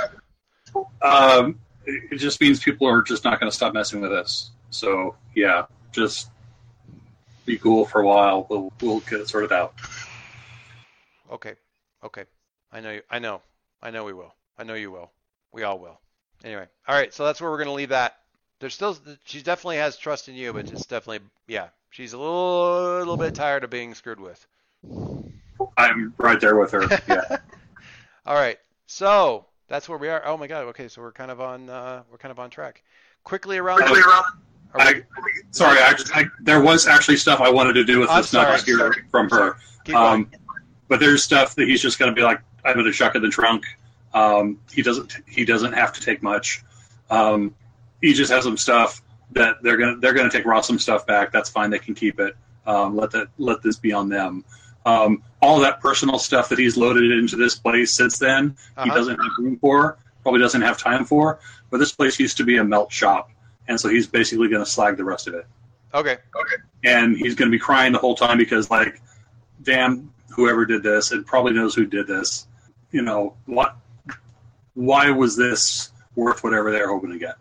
Speaker 3: Um, it just means people are just not going to stop messing with us. So yeah, just be cool for a while. We'll we'll get it sorted out.
Speaker 2: Okay, okay. I know. You, I know. I know we will. I know you will. We all will. Anyway, all right. So that's where we're going to leave that. There's still. She definitely has trust in you, but it's definitely yeah. She's a little, little bit tired of being screwed with.
Speaker 3: I'm right there with her. (laughs) Yeah.
Speaker 2: All right. So that's where we are. Oh my God. Okay. So we're kind of on. Uh, we're kind of on track. Quickly around. Quickly
Speaker 3: around. I, sorry, I, I, there was actually stuff I wanted to do with this, not just hear from her. Um, but there's stuff that he's just going to be like, I'm going to chuck in the trunk. Um, he doesn't. He doesn't have to take much. Um, he just has some stuff that they're gonna they're gonna take raw some stuff back. That's fine. They can keep it. Um, let that let this be on them. Um, all that personal stuff that he's loaded into this place since then, uh-huh. he doesn't have room for, probably doesn't have time for. But this place used to be a melt shop, and so he's basically going to slag the rest of it.
Speaker 2: Okay.
Speaker 3: Okay. And he's going to be crying the whole time because, like, damn, whoever did this, and probably knows who did this. You know what? Why was this worth whatever they're hoping to get?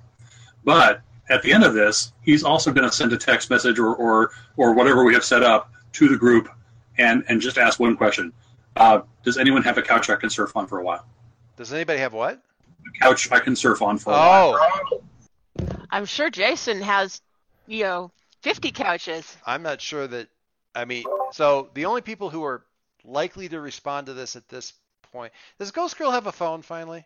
Speaker 3: But at the end of this, he's also going to send a text message or, or or whatever we have set up to the group and and just ask one question. Uh, does anyone have a couch I can surf on for a while?
Speaker 2: Does anybody have what?
Speaker 3: A couch I can surf on for a oh. while.
Speaker 4: I'm sure Jason has, you know, 50 couches.
Speaker 2: I'm not sure that. I mean, so the only people who are likely to respond to this at this point. Does Ghost Girl have a phone finally?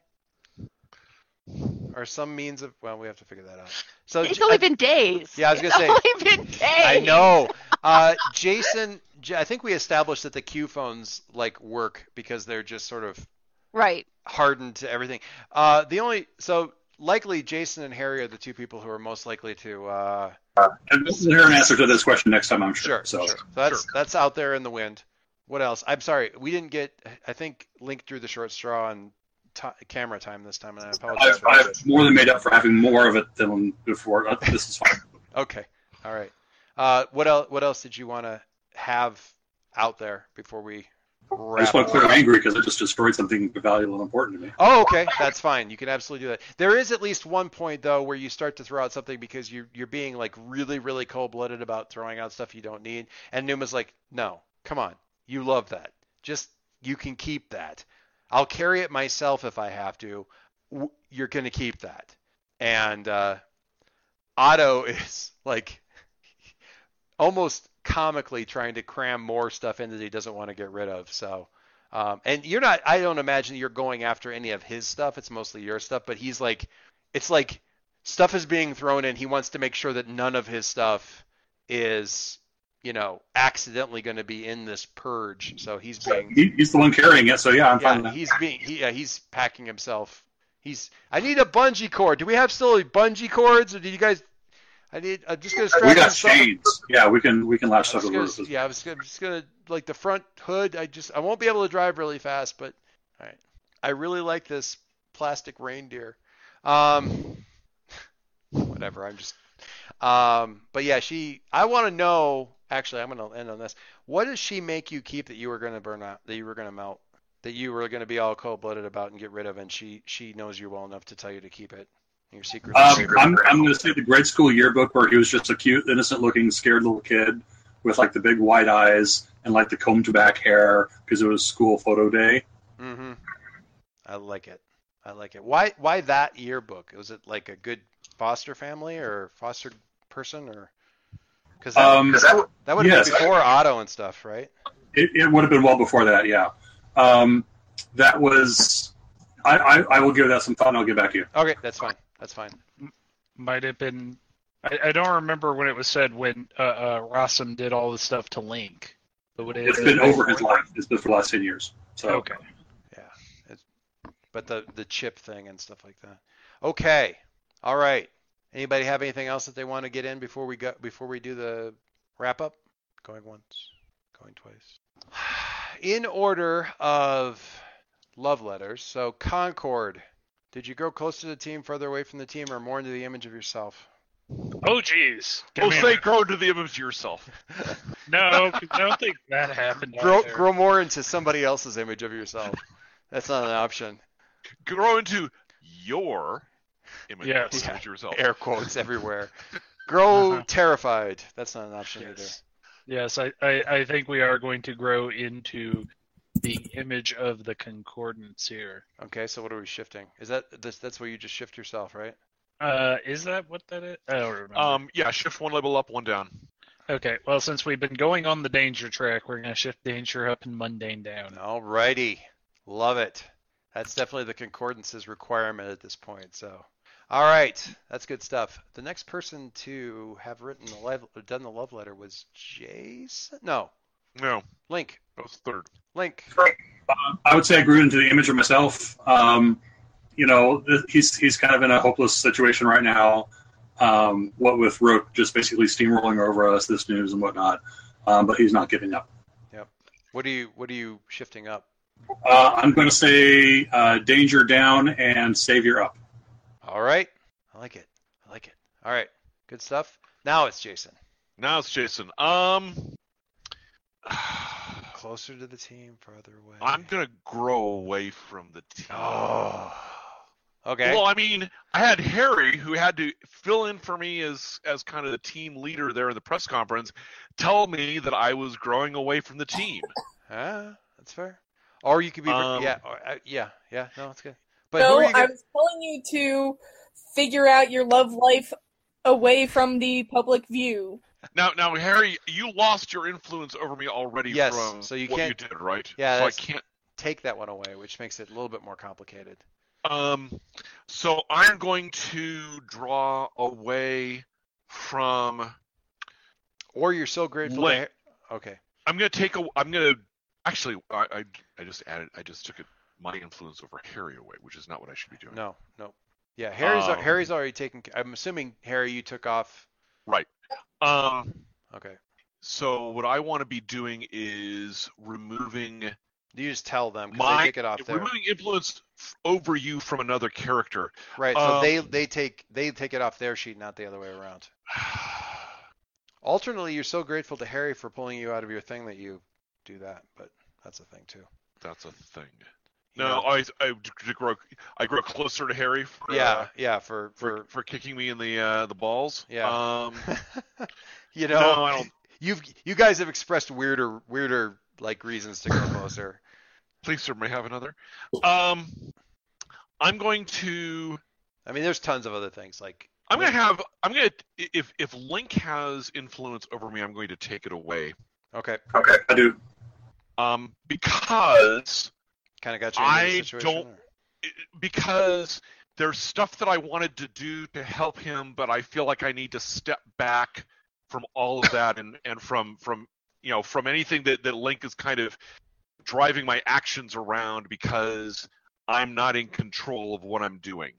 Speaker 2: Or some means of well, we have to figure that out.
Speaker 4: So it's only I, been days.
Speaker 2: Yeah, I was gonna say
Speaker 4: it's
Speaker 2: say.
Speaker 4: Only been days. I
Speaker 2: know. Uh, Jason, I think we established that the Q phones like work because they're just sort of
Speaker 4: right
Speaker 2: hardened to everything. Uh, the only so likely Jason and Harry are the two people who are most likely to. Uh,
Speaker 3: and we'll hear an answer to this question next time, I'm sure.
Speaker 2: Sure. So, sure. so that's sure. that's out there in the wind. What else? I'm sorry, we didn't get. I think Link drew the short straw on t- camera time this time, and I apologize.
Speaker 3: I've, I've more than made up for having more of it than before. Uh, this is fine.
Speaker 2: okay. All right. Uh, what else? What else did you want to have out there before we?
Speaker 3: I just want to clear I'm angry because I just destroyed something valuable and important to me.
Speaker 2: Oh, okay, that's fine. You can absolutely do that. There is at least one point though where you start to throw out something because you're you're being like really really cold blooded about throwing out stuff you don't need, and Numa's like, no, come on, you love that. Just you can keep that. I'll carry it myself if I have to. You're going to keep that. And uh, Otto (laughs) is like almost comically trying to cram more stuff in that he doesn't want to get rid of. So, um, and you're not, I don't imagine you're going after any of his stuff. It's mostly your stuff, but he's like, it's like stuff is being thrown in. He wants to make sure that none of his stuff is, you know, accidentally going to be in this purge. So he's being
Speaker 3: He, he's the one carrying it, so yeah, I'm fine
Speaker 2: yeah,
Speaker 3: that.
Speaker 2: he's being he, yeah, he's packing himself. He's I need a bungee cord. Do we have still bungee cords or do you guys I need I'm just gonna
Speaker 3: We got chains. Yeah, we can we can latch stuff roof.
Speaker 2: yeah, I was gonna, I'm just gonna like the front hood. I just I won't be able to drive really fast, but all right. I really like this plastic reindeer. Um, whatever. I'm just. Um, but yeah, she. I want to know. Actually, I'm gonna end on this. What does she make you keep that you were gonna burn out? That you were gonna melt? That you were gonna be all cold-blooded about and get rid of, and she she knows you well enough to tell you to keep it. Your secret.
Speaker 3: Um, I'm, I'm going to say the grade school yearbook where he was just a cute, innocent-looking, scared little kid with like the big white eyes and like the combed back hair because it was school photo day.
Speaker 2: Mm-hmm. I like it. I like it. Why why that yearbook? Was it like a good foster family or foster person or? Because that,
Speaker 3: Um,
Speaker 2: that would have
Speaker 3: yes.
Speaker 2: been before Otto and stuff, right?
Speaker 3: It, it would have been well before that, yeah. Um, that was. I, I, I will give that some thought and I'll get back to you.
Speaker 2: Okay, that's fine. That's fine.
Speaker 5: Might have been. I, I don't remember when it was said when uh, uh, Rossum did all the stuff to Link. But would it have
Speaker 3: It's been over his life. It's been for the last ten years. So
Speaker 5: Okay.
Speaker 2: Yeah. It's, but the the chip thing and stuff like that. Okay. All right. Anybody have anything else that they want to get in before we go before we do the wrap up? Going once, going twice. (sighs) In order of love letters. So Concord. Did you grow close to the team, further away from the team, or more into the image of yourself?
Speaker 5: Oh, jeez. Give
Speaker 1: Oh, say grow into the image of yourself. (laughs)
Speaker 5: no, I don't think that happened.
Speaker 2: grow
Speaker 5: either.
Speaker 2: grow more into somebody else's image of yourself. That's not an option.
Speaker 1: Grow into your image,
Speaker 5: Yes.
Speaker 1: image of yourself.
Speaker 2: Air quotes everywhere. (laughs) Grow
Speaker 5: Uh-huh.
Speaker 2: terrified. That's not an option either.
Speaker 5: Yes. Yes, I, I, I think we are going to grow into the image of the concordance here.
Speaker 2: Okay, so what are we shifting? Is that this, that's where you just shift yourself, right?
Speaker 5: Uh, is that what that is? I don't remember.
Speaker 1: Um, yeah, shift one level up, one down.
Speaker 5: okay, well, since we've been going on the danger track, we're going to shift danger up and mundane down.
Speaker 2: Alrighty, love it. That's definitely the concordance's requirement at this point. So, all right, that's good stuff. The next person to have written the love, done the love letter was Jason. No,
Speaker 1: No,
Speaker 2: Link.
Speaker 1: that was third.
Speaker 2: Link.
Speaker 3: I would say I grew into the image of myself. Um, you know, th- he's he's kind of in a hopeless situation right now. Um, what with Rook just basically steamrolling over us, this news and whatnot. Um, but he's not giving up. Yep.
Speaker 2: What are you What are you shifting up?
Speaker 3: Uh, I'm going to say uh, danger down and savior up.
Speaker 2: All right, I like it. I like it. All right, good stuff. Now it's Jason.
Speaker 1: Now it's Jason. Um, (sighs)
Speaker 2: Closer to the team, farther away.
Speaker 1: I'm gonna grow away from the team.
Speaker 2: Oh. Okay.
Speaker 1: Well, I mean, I had Harry, who had to fill in for me as as kind of the team leader there in the press conference, tell me that I was growing away from the team. (laughs)
Speaker 2: Ah, that's fair. Or you could be,
Speaker 1: Um,
Speaker 2: yeah, or, uh, yeah, yeah. No, that's good. But
Speaker 6: no,
Speaker 2: who are
Speaker 6: I was telling you to figure out your love life away from the public view.
Speaker 1: Now, now, Harry, you lost your influence over me already
Speaker 2: Yes,
Speaker 1: from
Speaker 2: so you
Speaker 1: what
Speaker 2: can't-
Speaker 1: you did, right?
Speaker 2: Yeah,
Speaker 1: So I can't.
Speaker 2: take that one away, which makes it a little bit more complicated.
Speaker 1: Um, so I'm going to draw away from.
Speaker 2: Or you're so grateful.
Speaker 1: Link.
Speaker 2: To, okay.
Speaker 1: I'm gonna take a. I'm gonna actually. I, I I just added. I just took it, my influence over Harry away, which is not what I should be doing.
Speaker 2: No, no. Yeah, Harry's
Speaker 1: Um,
Speaker 2: Harry's already taken. I'm assuming Harry, you took off.
Speaker 1: Um.
Speaker 2: Okay.
Speaker 1: So what I want to be doing is removing
Speaker 2: You just tell them 'cause
Speaker 1: my
Speaker 2: they take it off there.
Speaker 1: removing influence over you from another character.
Speaker 2: Right. So
Speaker 1: um,
Speaker 2: they they take they take it off their sheet, not the other way around. (sighs) Alternately, you're so grateful to Harry for pulling you out of your thing that you do that, but that's a thing too.
Speaker 1: That's a thing.
Speaker 2: You
Speaker 1: No,
Speaker 2: know?
Speaker 1: I I d- grow I grow closer to Harry. For,
Speaker 2: yeah,
Speaker 1: uh,
Speaker 2: yeah, for
Speaker 1: for
Speaker 2: for
Speaker 1: for kicking me in the uh, the balls.
Speaker 2: Yeah.
Speaker 1: Um. (laughs)
Speaker 2: you know,
Speaker 1: no, I don't.
Speaker 2: you've you guys have expressed weirder weirder like reasons to go closer.
Speaker 1: Please, sir, may I have another. Um. I'm going to.
Speaker 2: I mean, there's tons of other things like
Speaker 1: I'm gonna have. I'm gonna. If if Link has influence over me, I'm going to take it away.
Speaker 2: okay,
Speaker 3: Okay, I do.
Speaker 1: Um. Because
Speaker 2: kind of got you
Speaker 1: I don't-
Speaker 2: or-
Speaker 1: because there's stuff that I wanted to do to help him, but I feel like I need to step back from all of that and and from from you know from anything that that Link is kind of driving my actions around because I'm not in control of what I'm doing.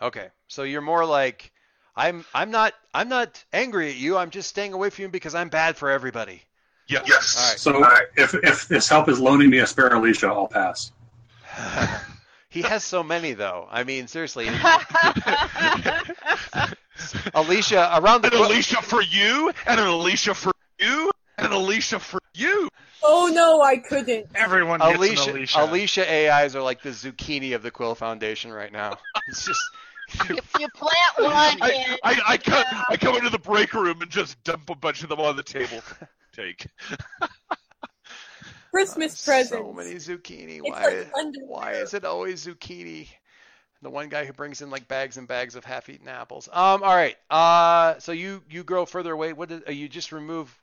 Speaker 2: Okay, so you're more like I'm. I'm not. I'm not angry at you. I'm just staying away from you because I'm bad for everybody.
Speaker 1: Yes.
Speaker 2: All
Speaker 3: So if if this help is loaning me a spare Alicia, I'll pass. (laughs)
Speaker 2: he has so many though. I mean, seriously, (laughs) Alicia around the
Speaker 1: An Alicia for you, and an Alicia for you, and an Alicia for you.
Speaker 6: Oh no, I couldn't.
Speaker 5: Everyone gets
Speaker 2: Alicia,
Speaker 5: an Alicia.
Speaker 2: Alicia AIs are like the zucchini of the Quill Foundation right now. (laughs) It's just
Speaker 4: if you plant one
Speaker 1: I,
Speaker 4: and
Speaker 1: I, I, come, I come into the break room and just dump a bunch of them on the table. Take. (laughs)
Speaker 6: Christmas presents.
Speaker 2: so many zucchini.
Speaker 6: It's
Speaker 2: Why?
Speaker 6: like
Speaker 2: why is it always zucchini? The one guy who brings in like bags and bags of half-eaten apples. Um. All right. Uh. So you you grow further away. What did uh, you just remove?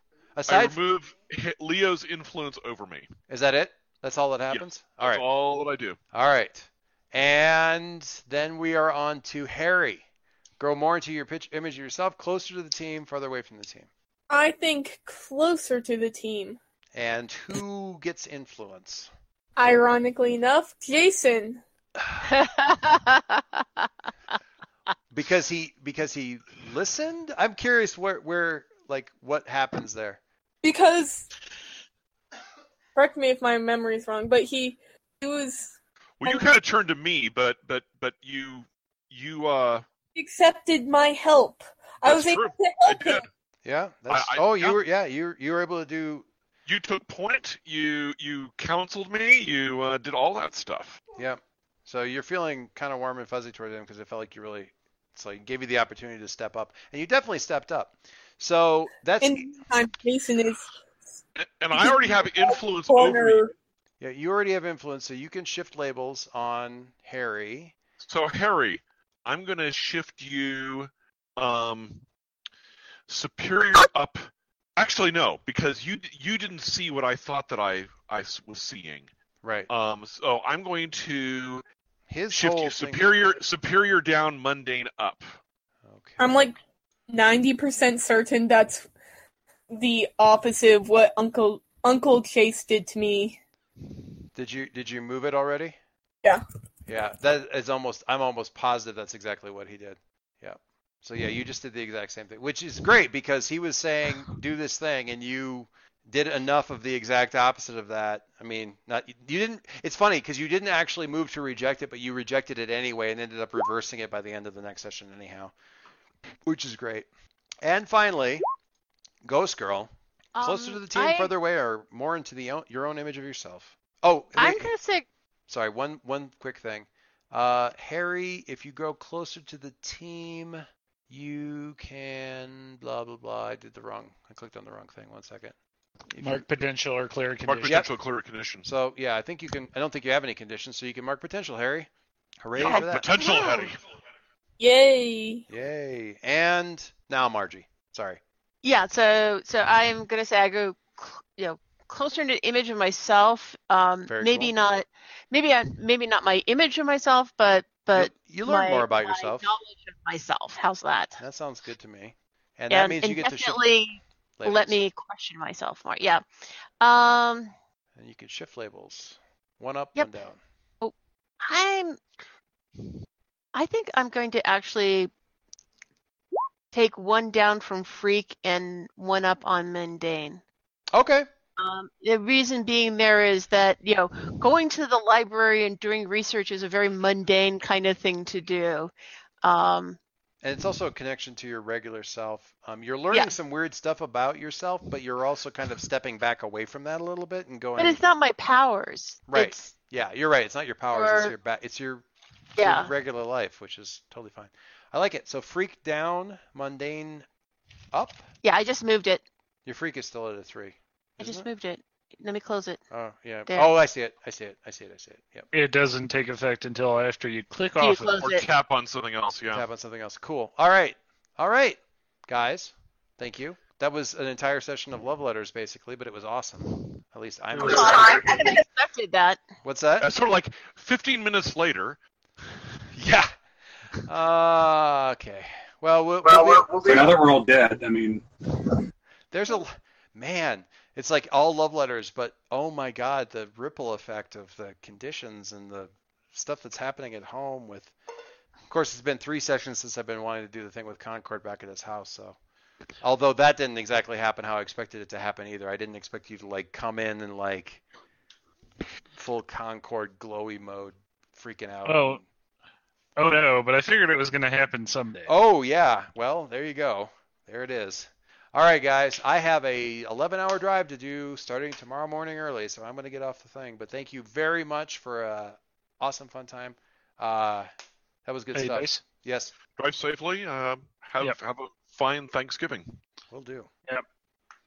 Speaker 1: I remove H- (laughs) Leo's influence over me.
Speaker 2: is that it? That's all that happens. all
Speaker 1: That's
Speaker 2: right.
Speaker 1: all that I do.
Speaker 2: All right. And then we are on to Harry. Grow more into your pitch image of yourself, closer to the team, further away from the team.
Speaker 6: I think closer to the team.
Speaker 2: And who gets influence?
Speaker 6: Ironically enough, Jason. (laughs)
Speaker 2: Because he because he listened. I'm curious where where like what happens there.
Speaker 6: Because correct me if my memory's wrong, but he he was
Speaker 1: Well, you kind of turned to me, but but but you you uh
Speaker 6: accepted my help. I
Speaker 1: That's
Speaker 6: was able
Speaker 1: true.
Speaker 6: to
Speaker 1: I
Speaker 6: help
Speaker 1: did.
Speaker 6: him.
Speaker 2: Yeah. That's,
Speaker 1: I-
Speaker 2: oh, you
Speaker 1: yeah.
Speaker 2: were yeah you you were able to do
Speaker 1: You took point. You you counseled me. You uh, did all that stuff.
Speaker 2: yeah. So you're feeling kind of warm and fuzzy toward him because it felt like you really so he gave you the opportunity to step up, and you definitely stepped up. So that's
Speaker 6: In the meantime, Jason is
Speaker 1: And, and I already have influence over you.
Speaker 2: Yeah, you already have influence, so you can shift labels on Harry.
Speaker 1: So Harry, I'm gonna shift you um superior up. Actually, no, because you you didn't see what I thought that I I was seeing.
Speaker 2: Right.
Speaker 1: Um, so I'm going to
Speaker 2: His
Speaker 1: shift
Speaker 2: whole
Speaker 1: you
Speaker 2: thing-
Speaker 1: superior superior down, mundane up.
Speaker 2: Okay.
Speaker 6: I'm like ninety percent certain that's the opposite of what Uncle Uncle Chase did to me.
Speaker 2: Did you did you move it already?
Speaker 6: Yeah.
Speaker 2: Yeah, that is almost. I'm almost positive that's exactly what he did. Yeah. So yeah, you just did the exact same thing, which is great because he was saying do this thing, and you did enough of the exact opposite of that. I mean, not you didn't. It's funny because you didn't actually move to reject it, but you rejected it anyway, and ended up reversing it by the end of the next session anyhow, which is great. And finally, Ghost Girl, closer
Speaker 4: Um,
Speaker 2: to the team,
Speaker 4: I,
Speaker 2: further away, or more into the your own image of yourself. Oh,
Speaker 4: I'm
Speaker 2: wait,
Speaker 4: gonna say
Speaker 2: sorry, one one quick thing. Uh, Harry, if you grow closer to the team, you can blah blah blah. I did the wrong. I clicked on the wrong thing. One second. If you-
Speaker 5: Mark potential or clear condition.
Speaker 1: Mark
Speaker 5: condition.
Speaker 1: potential clear conditions.
Speaker 2: so yeah, I think you can. I don't think you have any conditions, so you can mark potential, Harry. Hooray
Speaker 1: Yeah,
Speaker 2: for that!
Speaker 1: potential, Harry.
Speaker 6: Yay!
Speaker 2: Yay! And now Margie. Sorry.
Speaker 4: yeah. So so I'm gonna say I go, cl- you know, closer to image of myself. Um,
Speaker 2: Very
Speaker 4: maybe
Speaker 2: cool.
Speaker 4: not, maybe I maybe not my image of myself, but but
Speaker 2: you, you learn
Speaker 4: my-
Speaker 2: more about yourself.
Speaker 4: Knowledge of myself. How's that?
Speaker 2: That sounds good to me. And that means
Speaker 4: and
Speaker 2: you get to shift
Speaker 4: definitely let me question myself more. Yeah. Um,
Speaker 2: And you can shift labels. One up,
Speaker 4: Yep.
Speaker 2: one down.
Speaker 4: Oh, I'm. I think I'm going to actually take one down from freak and one up on mundane.
Speaker 2: Okay.
Speaker 4: Um, the reason being there is that you know going to the library and doing research is a very mundane kind of thing to do. Um,
Speaker 2: And it's also a connection to your regular self. Um, you're learning
Speaker 4: Yeah.
Speaker 2: some weird stuff about yourself, but you're also kind of stepping back away from that a little bit and going.
Speaker 4: but it's not my powers.
Speaker 2: Right.
Speaker 4: It's,
Speaker 2: yeah, you're right. It's not your powers. it's your ba- It's your,
Speaker 4: yeah.
Speaker 2: your regular life, which is totally fine. I like it. So freak down, mundane up.
Speaker 4: Yeah. I just moved it.
Speaker 2: Your freak is still at a three.
Speaker 4: I just
Speaker 2: it?
Speaker 4: moved it. Let me close it.
Speaker 2: Oh yeah.
Speaker 4: There.
Speaker 2: Oh, I see it. I see it. I see it. I see it. Yep.
Speaker 5: It doesn't take effect until after you click
Speaker 4: You
Speaker 5: off of
Speaker 4: close
Speaker 5: it.
Speaker 1: Or
Speaker 4: it.
Speaker 1: tap on something else. Yeah.
Speaker 2: Tap on something else. Cool. All right. All right, guys. Thank you. That was an entire session of love letters, basically, but it was awesome. At least I'm.
Speaker 5: It was
Speaker 4: I kind of expected that.
Speaker 2: What's that?
Speaker 1: Uh, sort of like 15 minutes later. (laughs)
Speaker 2: Yeah. Uh, okay. Well, we'll,
Speaker 7: Well,
Speaker 2: we'll-
Speaker 7: we'll, we'll
Speaker 3: So now that we're all dead, I mean,
Speaker 2: there's a man. It's like all love letters, but oh my God, the ripple effect of the conditions and the stuff that's happening at home. With, of course, it's been three sessions since I've been wanting to do the thing with Concord back at his house. So, although that didn't exactly happen how I expected it to happen either. I didn't expect you to like come in and like full Concord glowy mode, freaking out.
Speaker 5: Oh. Oh no, but I figured it was going to happen someday.
Speaker 2: Oh yeah. Well, there you go. There it is. All right, guys. I have a 11-hour drive to do starting tomorrow morning early, so I'm going to get off the thing. But thank you very much for a awesome fun time. Uh, that was good
Speaker 5: Hey,
Speaker 2: stuff.
Speaker 5: Dice.
Speaker 2: Yes,
Speaker 1: Drive safely. Uh, have
Speaker 5: Yep.
Speaker 1: have a fine Thanksgiving.
Speaker 2: we'll do. Yep.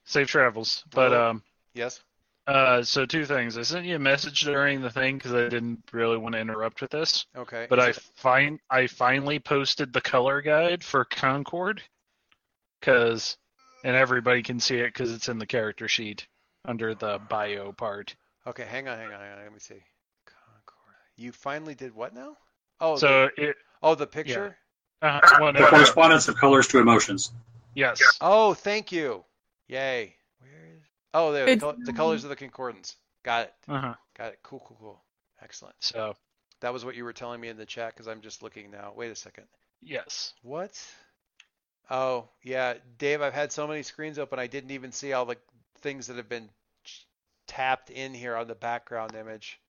Speaker 5: Safe travels. But um,
Speaker 2: Yes.
Speaker 5: uh, so two things. I sent you a message during the thing because I didn't really want to interrupt with this.
Speaker 2: Okay.
Speaker 5: But
Speaker 2: Is
Speaker 5: I
Speaker 2: it-
Speaker 5: find I finally posted the color guide for Concord, cause and everybody can see it because it's in the character sheet under the bio part.
Speaker 2: Okay, hang on, hang on, hang on. Let me see. Concord. You finally did what now? Oh, the,
Speaker 5: So it.
Speaker 2: oh, the picture.
Speaker 5: Uh, well,
Speaker 3: the
Speaker 5: no,
Speaker 3: correspondence of colors to emotions.
Speaker 5: yes.
Speaker 2: Oh, thank you. Yay. Where is? Oh, there. The, the colors of the concordance. Got it.
Speaker 5: Uh-huh.
Speaker 2: Got it. Cool, cool, cool. Excellent.
Speaker 5: So
Speaker 2: That was what you were telling me in the chat because I'm just looking now. Wait a second.
Speaker 5: yes.
Speaker 2: What? Oh, yeah, Dave, I've had so many screens open I didn't even see all the things that have been tapped in here on the background image.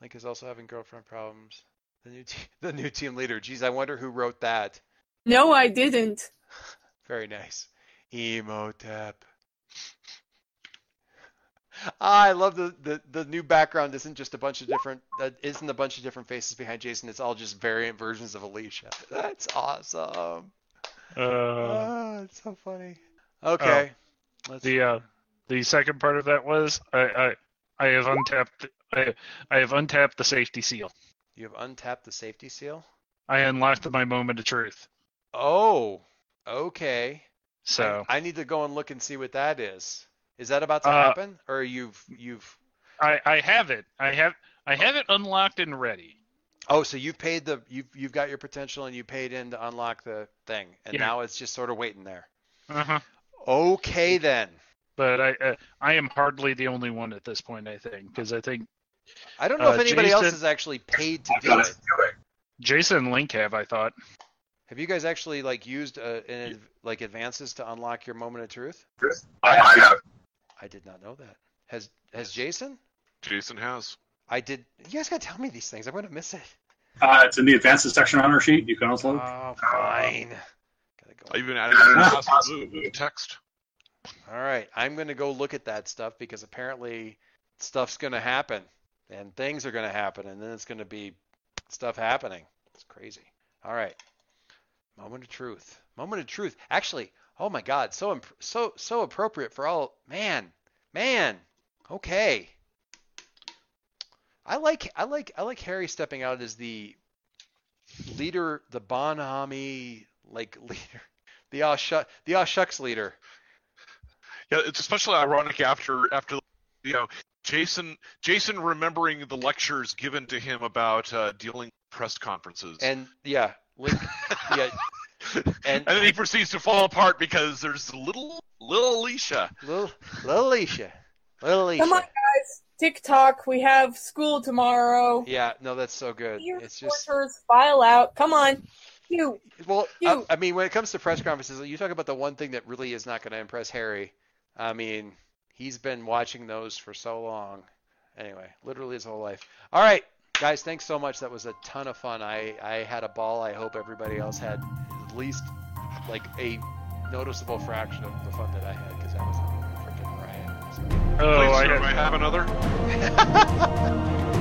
Speaker 2: Link is also having girlfriend problems. The new te- (laughs) the new team leader. Geez, I wonder who wrote that.
Speaker 6: No, I didn't. (laughs)
Speaker 2: Very nice. Emotep. Ah, I love the, the, the new background isn't just a bunch of different that isn't a bunch of different faces behind Jason. It's all just variant versions of Alicia. That's awesome.
Speaker 5: Uh,
Speaker 2: Ah, it's so funny. Okay. Let's
Speaker 5: the uh, the second part of that was I I, I have untapped I I have untapped the safety seal.
Speaker 2: you have untapped the safety seal.
Speaker 5: I unlocked my moment of truth.
Speaker 2: Oh, okay.
Speaker 5: So
Speaker 2: I, I need to go and look and see what that is. Is that about to
Speaker 5: Uh,
Speaker 2: happen, or you've you've?
Speaker 5: I I have it. I have I have it unlocked and ready.
Speaker 2: Oh, so you've paid the you've you've got your potential and you paid in to unlock the thing, and
Speaker 5: Yeah.
Speaker 2: now it's just sort of waiting there.
Speaker 5: Uh-huh.
Speaker 2: Okay then.
Speaker 5: But I uh, I am hardly the only one at this point. I think because I think
Speaker 2: I don't know if
Speaker 5: Uh,
Speaker 2: anybody else
Speaker 5: Jason-
Speaker 2: has actually paid to
Speaker 3: I've
Speaker 2: do it.
Speaker 3: it.
Speaker 5: Jason and Link have. I thought.
Speaker 2: Have you guys actually like used uh, an, like advances to unlock your moment of truth?
Speaker 7: I have.
Speaker 2: I did not know that. Has has Jason?
Speaker 1: Jason has.
Speaker 2: I did. You guys gotta tell me these things. I'm gonna miss it.
Speaker 3: Uh, it's in the advances section on our sheet. You can also.
Speaker 2: Oh, fine. Gotta go.
Speaker 1: I even added an awesome (laughs) text.
Speaker 2: All right, I'm gonna go look at that stuff because apparently stuff's gonna happen and things are gonna happen and then it's gonna be stuff happening. It's crazy. All right, moment of truth. Moment of truth. Actually, oh my God, so imp- so so appropriate for all. Man, man. Okay. I like I like I like Harry stepping out as the leader, the Bonhami like (laughs) leader, the aw shuck the aw shucks leader.
Speaker 1: Yeah, it's especially ironic after after you know Jason Jason remembering the lectures given to him about uh, dealing with press conferences,
Speaker 2: And yeah, Link, yeah, and- (laughs)
Speaker 1: and then he proceeds to fall apart because there's little little Alicia.
Speaker 2: little, little Alicia, little Alicia.
Speaker 6: Come on, guys. TikTok. We have school tomorrow.
Speaker 2: Yeah, no, that's so good.
Speaker 6: Your
Speaker 2: It's just
Speaker 6: file out. Come on. You.
Speaker 2: well,
Speaker 6: You-
Speaker 2: I, I mean, when it comes to press conferences, you talk about the one thing that really is not going to impress Harry. I mean, he's been watching those for so long. Anyway, literally his whole life. All right, guys, thanks so much. That was a ton of fun. I I had a ball. I hope everybody else had at least like a noticeable fraction of the fun that I had because that was a freaking riot. So.
Speaker 5: Oh,
Speaker 1: Please,
Speaker 5: I
Speaker 1: sir, I have another? (laughs)